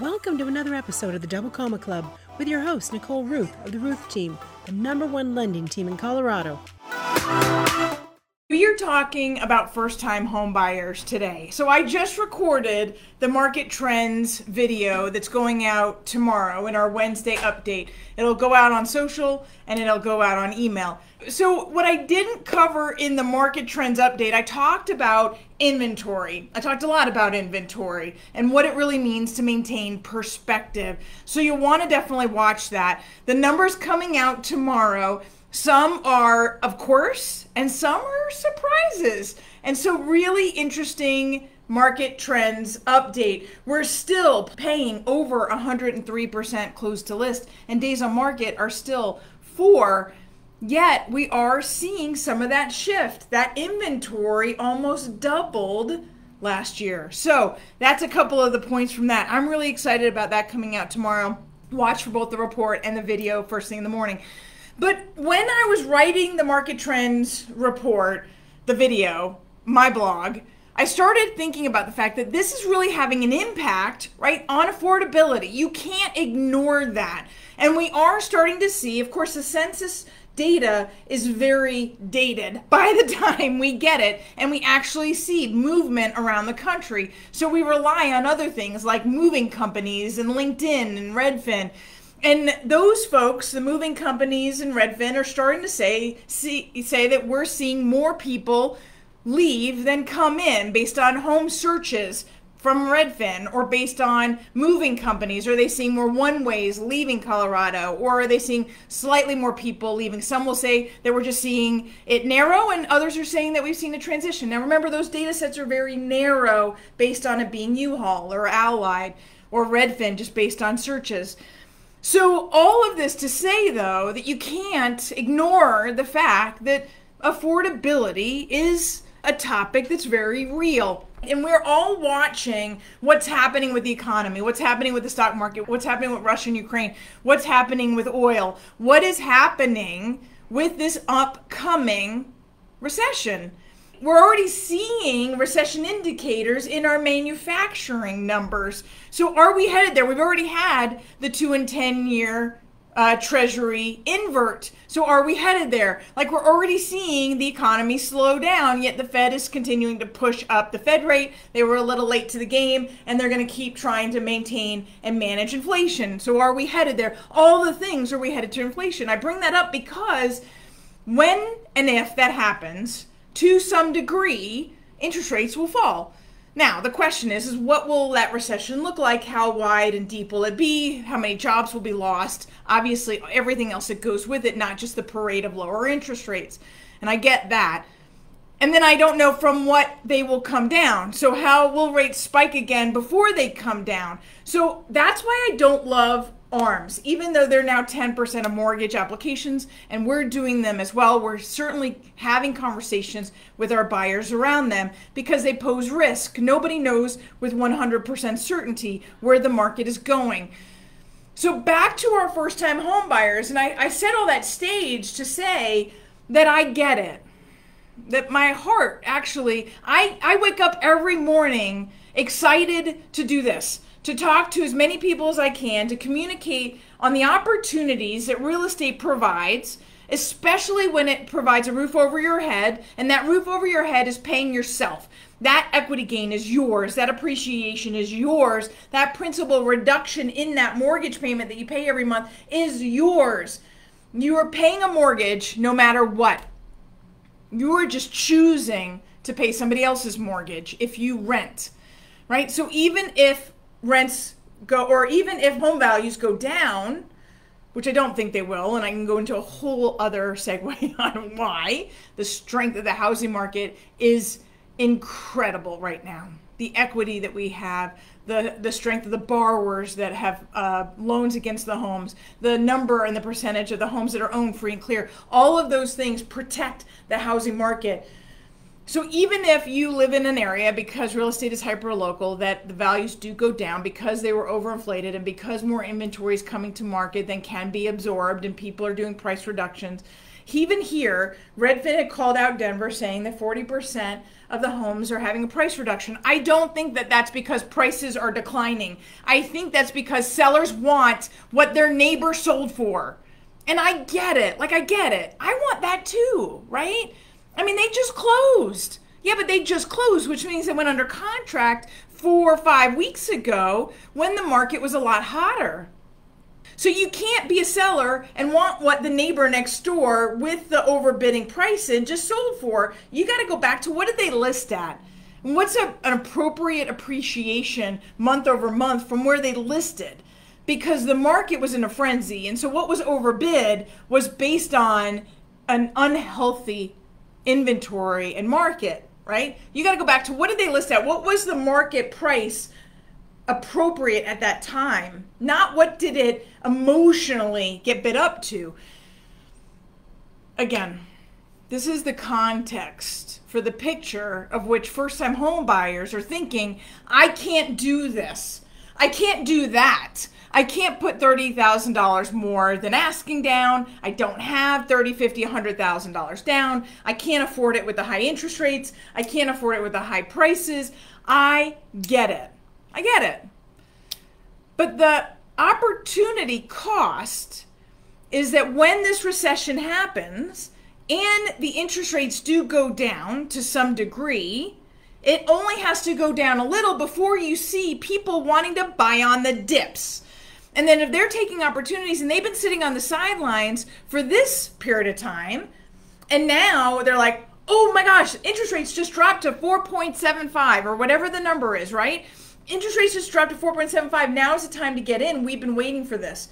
Welcome to another episode of the Double Comma Club with your host, Nicole Rueth of the Rueth Team, the number one lending team in Colorado. We are talking about first time home buyers today. So I just recorded the market trends video that's going out tomorrow in our Wednesday update. It'll go out on social and it'll go out on email. So, what I didn't cover in the market trends update, I talked about inventory. I talked a lot about inventory and what it really means to maintain perspective. So, you'll want to definitely watch that. The numbers coming out tomorrow some are, of course, and some are surprises. And so, really interesting market trends update. We're still paying over 103% close to list, and days on market are still four. Yet, we are seeing some of that shift. That inventory almost doubled last year. So, that's a couple of the points from that. I'm really excited about that coming out tomorrow. Watch for both the report and the video first thing in the morning. But when I was writing the market trends report, the video, my blog, I started thinking about the fact that this is really having an impact, right, on affordability. You can't ignore that. And we are starting to see, of course, the census data is very dated by the time we get it and we actually see movement around the country. So we rely on other things like moving companies and LinkedIn and Redfin and those folks, the moving companies in Redfin, are starting to say see, say that we're seeing more people leave than come in based on home searches from Redfin or based on moving companies? Are they seeing more one ways leaving Colorado or are they seeing slightly more people leaving? Some will say that we're just seeing it narrow and others are saying that we've seen a transition. Now remember, those data sets are very narrow based on it being U Haul or Allied or Redfin just based on searches. So, all of this to say, though, that you can't ignore the fact that affordability is a topic that's very real. And we're all watching what's happening with the economy, what's happening with the stock market, what's happening with Russia and Ukraine, what's happening with oil, what is happening with this upcoming recession we're already seeing recession indicators in our manufacturing numbers. So are we headed there? We've already had the two and 10 year uh, treasury invert. So are we headed there? Like we're already seeing the economy slow down, yet the Fed is continuing to push up the Fed rate. They were a little late to the game and they're going to keep trying to maintain and manage inflation. So are we headed there? All the things are we headed to inflation? I bring that up because when and if that happens, to some degree, interest rates will fall. Now, the question is, is what will that recession look like? How wide and deep will it be? How many jobs will be lost? Obviously, everything else that goes with it, not just the parade of lower interest rates. And I get that. And then I don't know from what they will come down. So, how will rates spike again before they come down? So, that's why I don't love arms, even though they're now 10% of mortgage applications, and we're doing them as well. We're certainly having conversations with our buyers around them because they pose risk. Nobody knows with 100% certainty where the market is going. So, back to our first time home buyers, and I, I all that stage to say that I get it. That my heart actually, I, I wake up every morning excited to do this to talk to as many people as I can to communicate on the opportunities that real estate provides, especially when it provides a roof over your head, and that roof over your head is paying yourself. That equity gain is yours. That appreciation is yours. That principal reduction in that mortgage payment that you pay every month is yours. You are paying a mortgage no matter what. You are just choosing to pay somebody else's mortgage if you rent, right? So even if rents go, or even if home values go down, which I don't think they will, and I can go into a whole other segue on why the strength of the housing market is incredible right now. The equity that we have, the, the strength of the borrowers that have uh, loans against the homes, the number and the percentage of the homes that are owned free and clear, all of those things protect the housing market so even if you live in an area because real estate is hyper local that the values do go down because they were overinflated and because more inventory is coming to market than can be absorbed and people are doing price reductions, Even here, Redfin had called out Denver saying that 40% of the homes are having a price reduction. I don't think that that's because prices are declining. I think that's because sellers want what their neighbor sold for. And I get it. Like, I get it. I want that too, right? I mean, they just closed. Yeah, but they just closed, which means they went under contract four or five weeks ago when the market was a lot hotter. So you can't be a seller and want what the neighbor next door with the overbidding price and just sold for. You got to go back to what did they list at? And what's a, an appropriate appreciation month over month from where they listed? Because the market was in a frenzy. And so what was overbid was based on an unhealthy inventory and market, right? You got to go back to what did they list at? What was the market price appropriate at that time, not what did it emotionally get bid up to. Again, this is the context for the picture of which first time home buyers are thinking, I can't do this. I can't do that. I can't put $30,000 more than asking down. I don't have $30, $50, $100,000 down. I can't afford it with the high interest rates. I can't afford it with the high prices. I get it. I get it. But the opportunity cost is that when this recession happens and the interest rates do go down to some degree, it only has to go down a little before you see people wanting to buy on the dips. And then if they're taking opportunities and they've been sitting on the sidelines for this period of time, and now they're like, oh my gosh, interest rates just dropped to 4.75 or whatever the number is, right? interest rates just dropped to 4.75. Now is the time to get in. We've been waiting for this.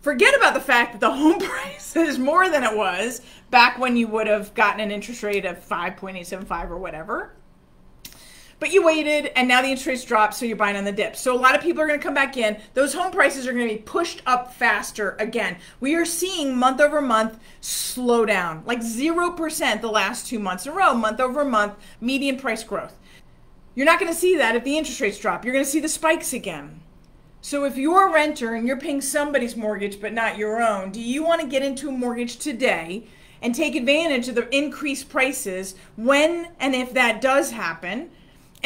Forget about the fact that the home price is more than it was back when you would have gotten an interest rate of 5.875 or whatever. But you waited, and now the interest rates dropped, so you're buying on the dip. So a lot of people are going to come back in. Those home prices are going to be pushed up faster again. We are seeing month over month slow down, like 0% the last two months in a row, month over month, median price growth. You're not going to see that if the interest rates drop. You're going to see the spikes again. So if you're a renter and you're paying somebody's mortgage but not your own, do you want to get into a mortgage today and take advantage of the increased prices when and if that does happen?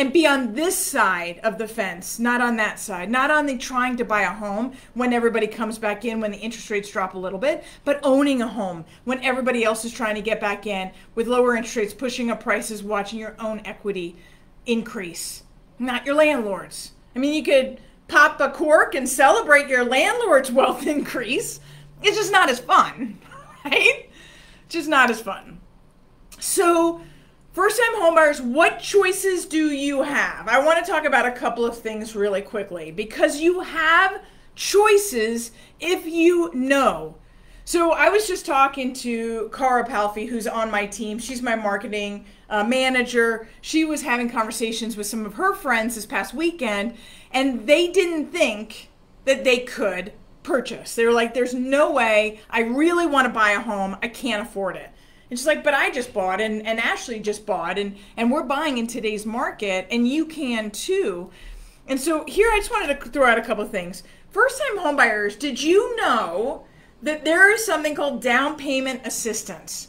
And be on this side of the fence, not on that side, not on the trying to buy a home when everybody comes back in when the interest rates drop a little bit, but owning a home when everybody else is trying to get back in with lower interest rates, pushing up prices, watching your own equity increase, not your landlord's. I mean, you could pop a cork and celebrate your landlord's wealth increase. It's just not as fun, right? Just not as fun. So, first time homebuyers, what choices do you have? I want to talk about a couple of things really quickly because you have choices if you know. So I was just talking to Cara Palfi, who's on my team. She's my marketing uh, manager. She was having conversations with some of her friends this past weekend, and they didn't think that they could purchase. They were like, "There's no way. I really want to buy a home. I can't afford it." And she's like, "But I just bought, and and Ashley just bought, and and we're buying in today's market, and you can too." And so here, I just wanted to throw out a couple of things. First time homebuyers, did you know? that there is something called down payment assistance.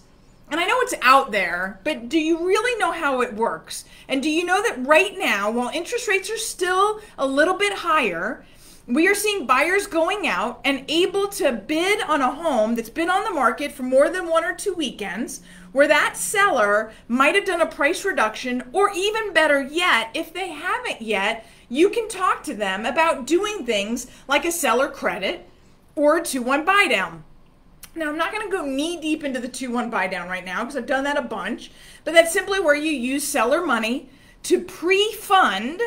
And I know it's out there, but do you really know how it works? And do you know that right now, while interest rates are still a little bit higher, we are seeing buyers going out and able to bid on a home that's been on the market for more than one or two weekends, where that seller might have done a price reduction, or even better yet, if they haven't yet, you can talk to them about doing things like a seller credit or a 2 1 buy down. Now, I'm not going to go knee deep into the 2 1 buy down right now because I've done that a bunch, but that's simply where you use seller money to pre fund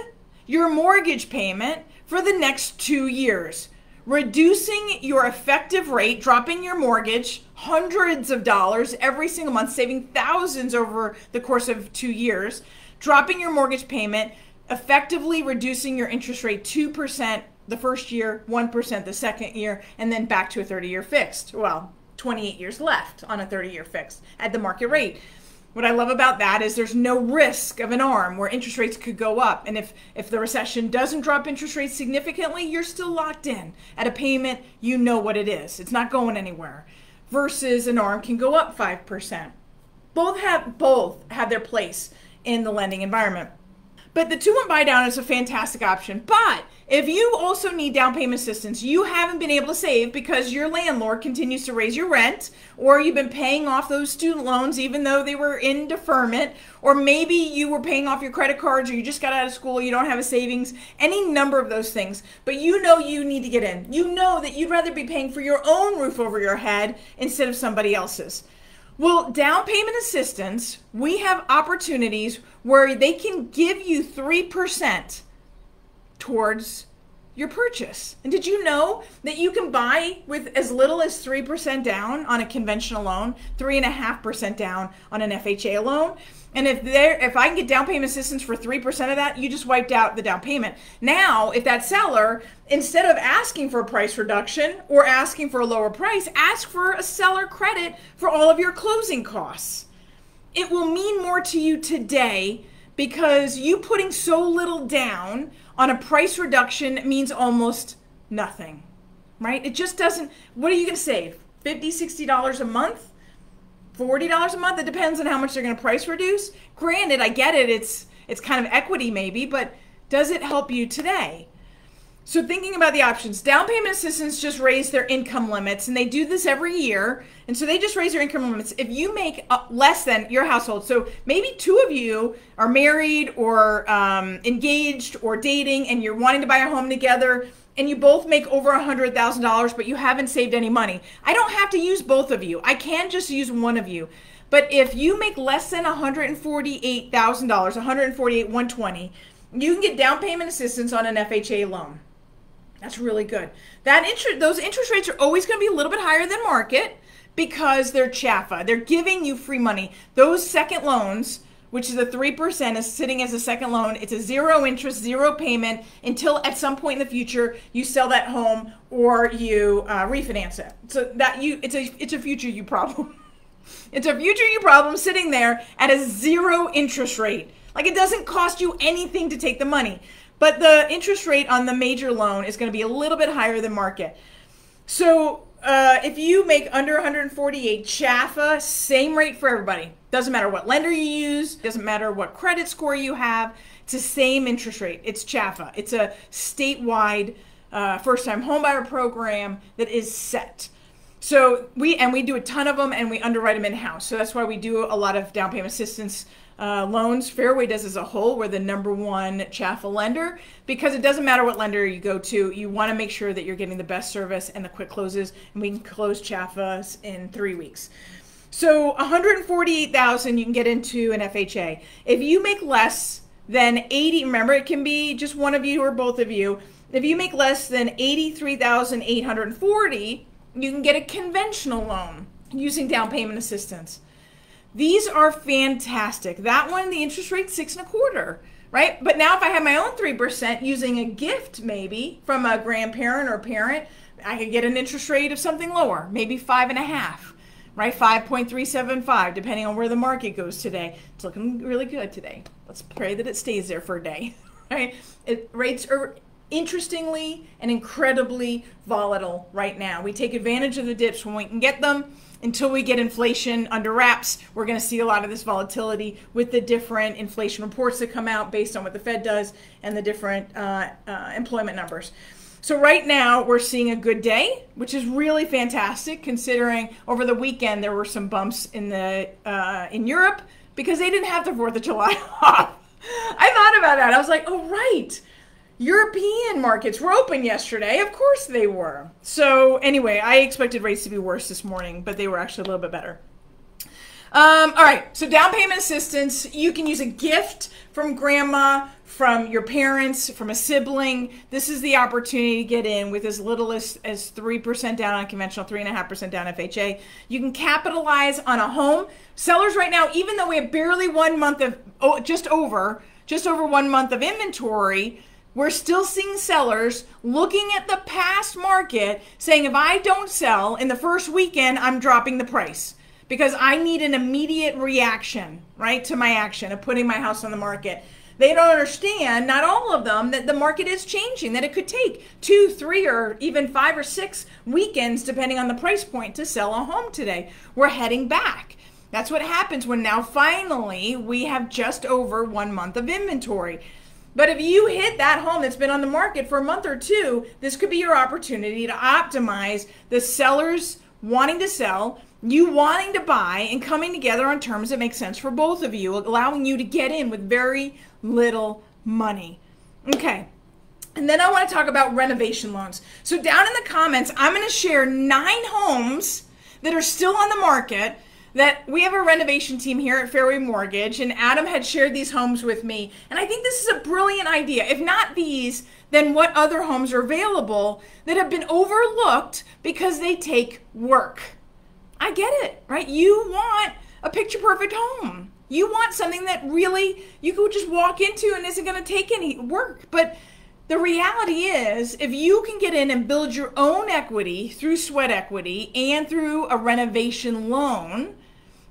your mortgage payment for the next two years, reducing your effective rate, dropping your mortgage hundreds of dollars every single month, saving thousands over the course of two years, dropping your mortgage payment, effectively reducing your interest rate 2% the first year, 1% the second year, and then back to a 30 year fixed. Well, 28 years left on a 30 year fixed at the market rate. What I love about that is there's no risk of an arm where interest rates could go up. And if, if the recession doesn't drop interest rates significantly, you're still locked in at a payment, you know what it is. It's not going anywhere. versus an arm can go up 5%. Both have both have their place in the lending environment. But the 2 1 buy down is a fantastic option. But if you also need down payment assistance, you haven't been able to save because your landlord continues to raise your rent, or you've been paying off those student loans even though they were in deferment, or maybe you were paying off your credit cards, or you just got out of school, you don't have a savings, any number of those things. But you know you need to get in. You know that you'd rather be paying for your own roof over your head instead of somebody else's. Well, down payment assistance, we have opportunities where they can give you 3% towards your purchase. And did you know that you can buy with as little as 3% down on a conventional loan, 3.5% down on an FHA loan? And if there, if I can get down payment assistance for 3% of that, you just wiped out the down payment. Now, if that seller, instead of asking for a price reduction or asking for a lower price, ask for a seller credit for all of your closing costs. It will mean more to you today because you putting so little down on a price reduction means almost nothing, right? It just doesn't, what are you going to save? $50, $60 a month? $40 a month? It depends on how much they're going to price reduce. Granted, I get it. It's, it's kind of equity maybe, but does it help you today? So, thinking about the options, down payment assistance just raised their income limits, and they do this every year. And so they just raise their income limits. If you make uh, less than your household, so maybe two of you are married or um, engaged or dating, and you're wanting to buy a home together, and you both make over a hundred thousand dollars, but you haven't saved any money. I don't have to use both of you. I can just use one of you. But if you make less than one hundred and forty-eight thousand dollars, one hundred forty-eight, one twenty, you can get down payment assistance on an FHA loan. That's really good. That interest, those interest rates are always going to be a little bit higher than market because they're CHFA. They're giving you free money. Those second loans, which is a 3%, is sitting as a second loan. It's a zero interest, zero payment until at some point in the future you sell that home or you uh, refinance it. So that you, it's a, it's a future you problem. it's a future you problem sitting there at a zero interest rate. Like it doesn't cost you anything to take the money. But the interest rate on the major loan is going to be a little bit higher than market. So uh, if you make under 148 CHFA, same rate for everybody. Doesn't matter what lender you use, doesn't matter what credit score you have. It's the same interest rate. It's CHFA. It's a statewide uh, first-time homebuyer program that is set. So we and we do a ton of them, and we underwrite them in house. So that's why we do a lot of down payment assistance uh, loans. Fairway does as a whole. We're the number one CHFA lender because it doesn't matter what lender you go to. You want to make sure that you're getting the best service and the quick closes, and we can close CHFAs in three weeks. So 148,000 you can get into an FHA. If you make less than 80, remember it can be just one of you or both of you. If you make less than 83,840, you can get a conventional loan using down payment assistance. These are fantastic. That one, the interest rate six and a quarter, right? But now if I have my own 3% using a gift maybe from a grandparent or parent, I could get an interest rate of something lower, maybe five and a half, right? 5.375, depending on where the market goes today. It's looking really good today. Let's pray that it stays there for a day, right? It, rates are interestingly and incredibly volatile right now. We take advantage of the dips when we can get them until we get inflation under wraps, we're going to see a lot of this volatility with the different inflation reports that come out based on what the Fed does and the different uh, uh, employment numbers. So right now we're seeing a good day, which is really fantastic considering over the weekend there were some bumps in the uh, in Europe because they didn't have the Fourth of July off. I thought about that. I was like, oh right, European markets were open yesterday. Of course they were. So, anyway, I expected rates to be worse this morning, but they were actually a little bit better. Um, all right, so down payment assistance, you can use a gift from grandma, from your parents, from a sibling. This is the opportunity to get in with as little as, as 3% down on conventional, 3.5% down FHA. You can capitalize on a home. Sellers right now, even though we have barely one month of, oh, just over, just over one month of inventory, we're still seeing sellers looking at the past market saying, if I don't sell in the first weekend, I'm dropping the price because I need an immediate reaction, right, to my action of putting my house on the market. They don't understand, not all of them, that the market is changing, that it could take two, three, or even five or six weekends, depending on the price point, to sell a home today. We're heading back. That's what happens when now finally we have just over one month of inventory. But if you hit that home that's been on the market for a month or two, this could be your opportunity to optimize the sellers wanting to sell, you wanting to buy, and coming together on terms that make sense for both of you, allowing you to get in with very little money. Okay. And then I want to talk about renovation loans. So, down in the comments, I'm going to share nine homes that are still on the market that we have a renovation team here at Fairway Mortgage, and Adam had shared these homes with me. And I think this is a brilliant idea. If not these, then what other homes are available that have been overlooked because they take work? I get it, right? You want a picture perfect home. You want something that really you could just walk into and isn't going to take any work. But the reality is, if you can get in and build your own equity through sweat equity and through a renovation loan,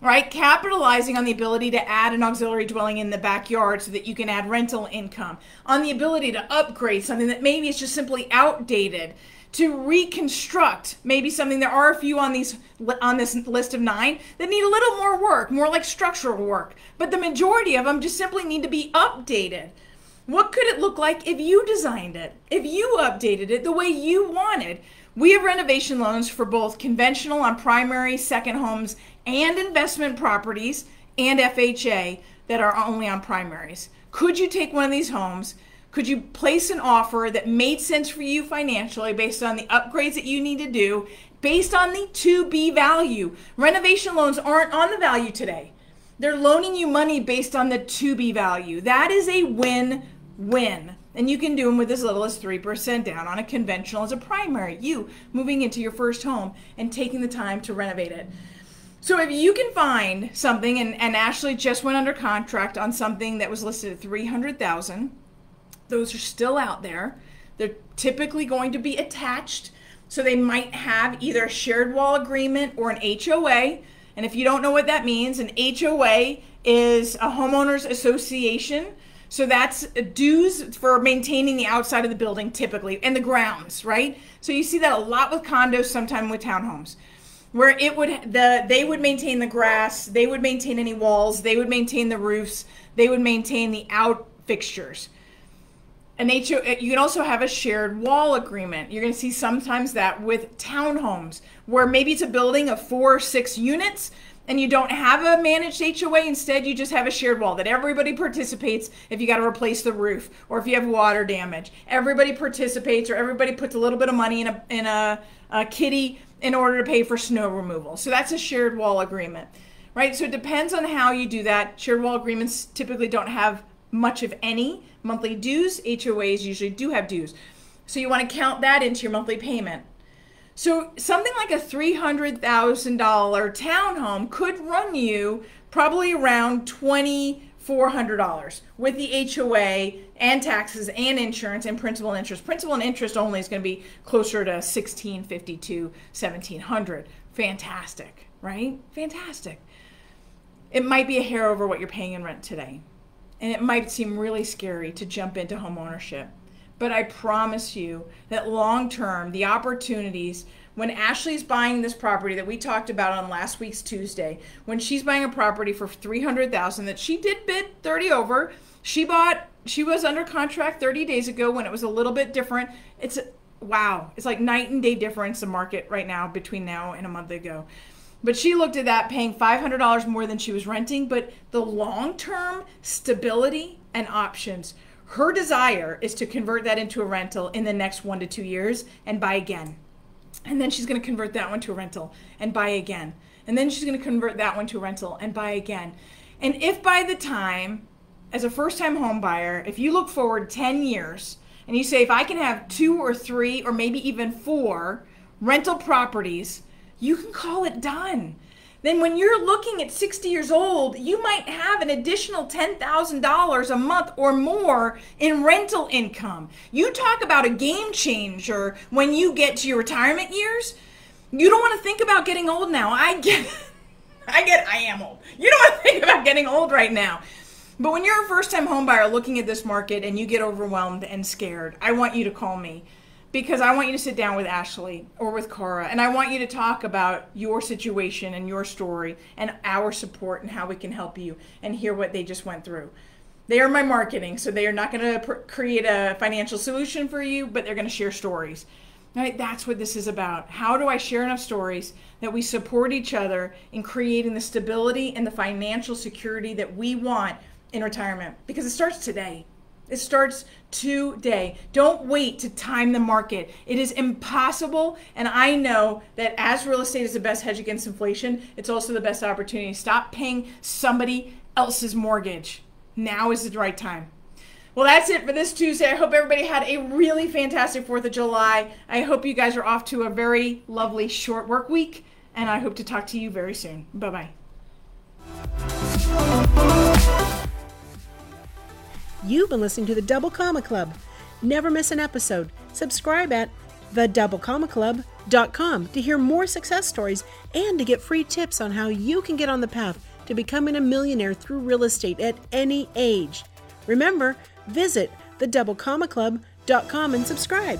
right? Capitalizing on the ability to add an auxiliary dwelling in the backyard so that you can add rental income, on the ability to upgrade something that maybe is just simply outdated, to reconstruct maybe something there are a few on these on this list of 9 that need a little more work, more like structural work, but the majority of them just simply need to be updated. What could it look like if you designed it? If you updated it the way you wanted? We have renovation loans for both conventional on primary, second homes, and investment properties and FHA that are only on primaries. Could you take one of these homes? Could you place an offer that made sense for you financially based on the upgrades that you need to do, based on the to be value? Renovation loans aren't on the value today. They're loaning you money based on the to be value. That is a win win. And you can do them with as little as 3% down on a conventional as a primary. You moving into your first home and taking the time to renovate it. So if you can find something, and, and Ashley just went under contract on something that was listed at 300000 those are still out there. They're typically going to be attached. So they might have either a shared wall agreement or an HOA. And if you don't know what that means, an HOA is a homeowners association so that's dues for maintaining the outside of the building typically and the grounds, right? So you see that a lot with condos, sometimes with townhomes. Where it would the they would maintain the grass, they would maintain any walls, they would maintain the roofs, they would maintain the out fixtures. An HO, you can also have a shared wall agreement. You're going to see sometimes that with townhomes, where maybe it's a building of four or six units, and you don't have a managed HOA, instead you just have a shared wall that everybody participates if you got to replace the roof or if you have water damage. Everybody participates or everybody puts a little bit of money in a in a, a kitty in order to pay for snow removal. So that's a shared wall agreement. Right? So it depends on how you do that. Shared wall agreements typically don't have much of any monthly dues. HOAs usually do have dues. So you want to count that into your monthly payment. So something like a $300,000 townhome could run you probably around $2,400 with the HOA and taxes and insurance and principal and interest. Principal and interest only is going to be closer to 1650 to 1700. Fantastic, right? Fantastic. It might be a hair over what you're paying in rent today. And it might seem really scary to jump into home ownership. But I promise you that long term, the opportunities when Ashley's buying this property that we talked about on last week's Tuesday, when she's buying a property for 300,000 that she did bid 30 over, she bought she was under contract 30 days ago when it was a little bit different. It's wow, it's like night and day difference the market right now between now and a month ago. But she looked at that paying $500 more than she was renting, but the long-term stability and options her desire is to convert that into a rental in the next one to two years and buy again. And then she's going to convert that one to a rental and buy again. And then she's going to convert that one to a rental and buy again. And if by the time, as a first time home buyer, if you look forward 10 years and you say, if I can have two or three or maybe even four rental properties, you can call it done then when you're looking at 60 years old, you might have an additional $10,000 a month or more in rental income. You talk about a game changer when you get to your retirement years. You don't want to think about getting old now. I get I get I am old. You don't want to think about getting old right now. But when you're a first time homebuyer looking at this market and you get overwhelmed and scared, I want you to call me because I want you to sit down with Ashley or with Cara and I want you to talk about your situation and your story and our support and how we can help you and hear what they just went through. They are my marketing, so they are not going to create a financial solution for you, but they're going to share stories. Right? That's what this is about. How do I share enough stories that we support each other in creating the stability and the financial security that we want in retirement? Because it starts today. It starts today. Don't wait to time the market. It is impossible. And I know that as real estate is the best hedge against inflation, it's also the best opportunity. Stop paying somebody else's mortgage. Now is the right time. Well, that's it for this Tuesday. I hope everybody had a really fantastic 4th of July. I hope you guys are off to a very lovely short work week, and I hope to talk to you very soon. Bye bye. You've been listening to the Double Comma Club. Never miss an episode. Subscribe at thedoublecommaclub.com to hear more success stories and to get free tips on how you can get on the path to becoming a millionaire through real estate at any age. Remember, visit thedoublecommaclub.com and subscribe.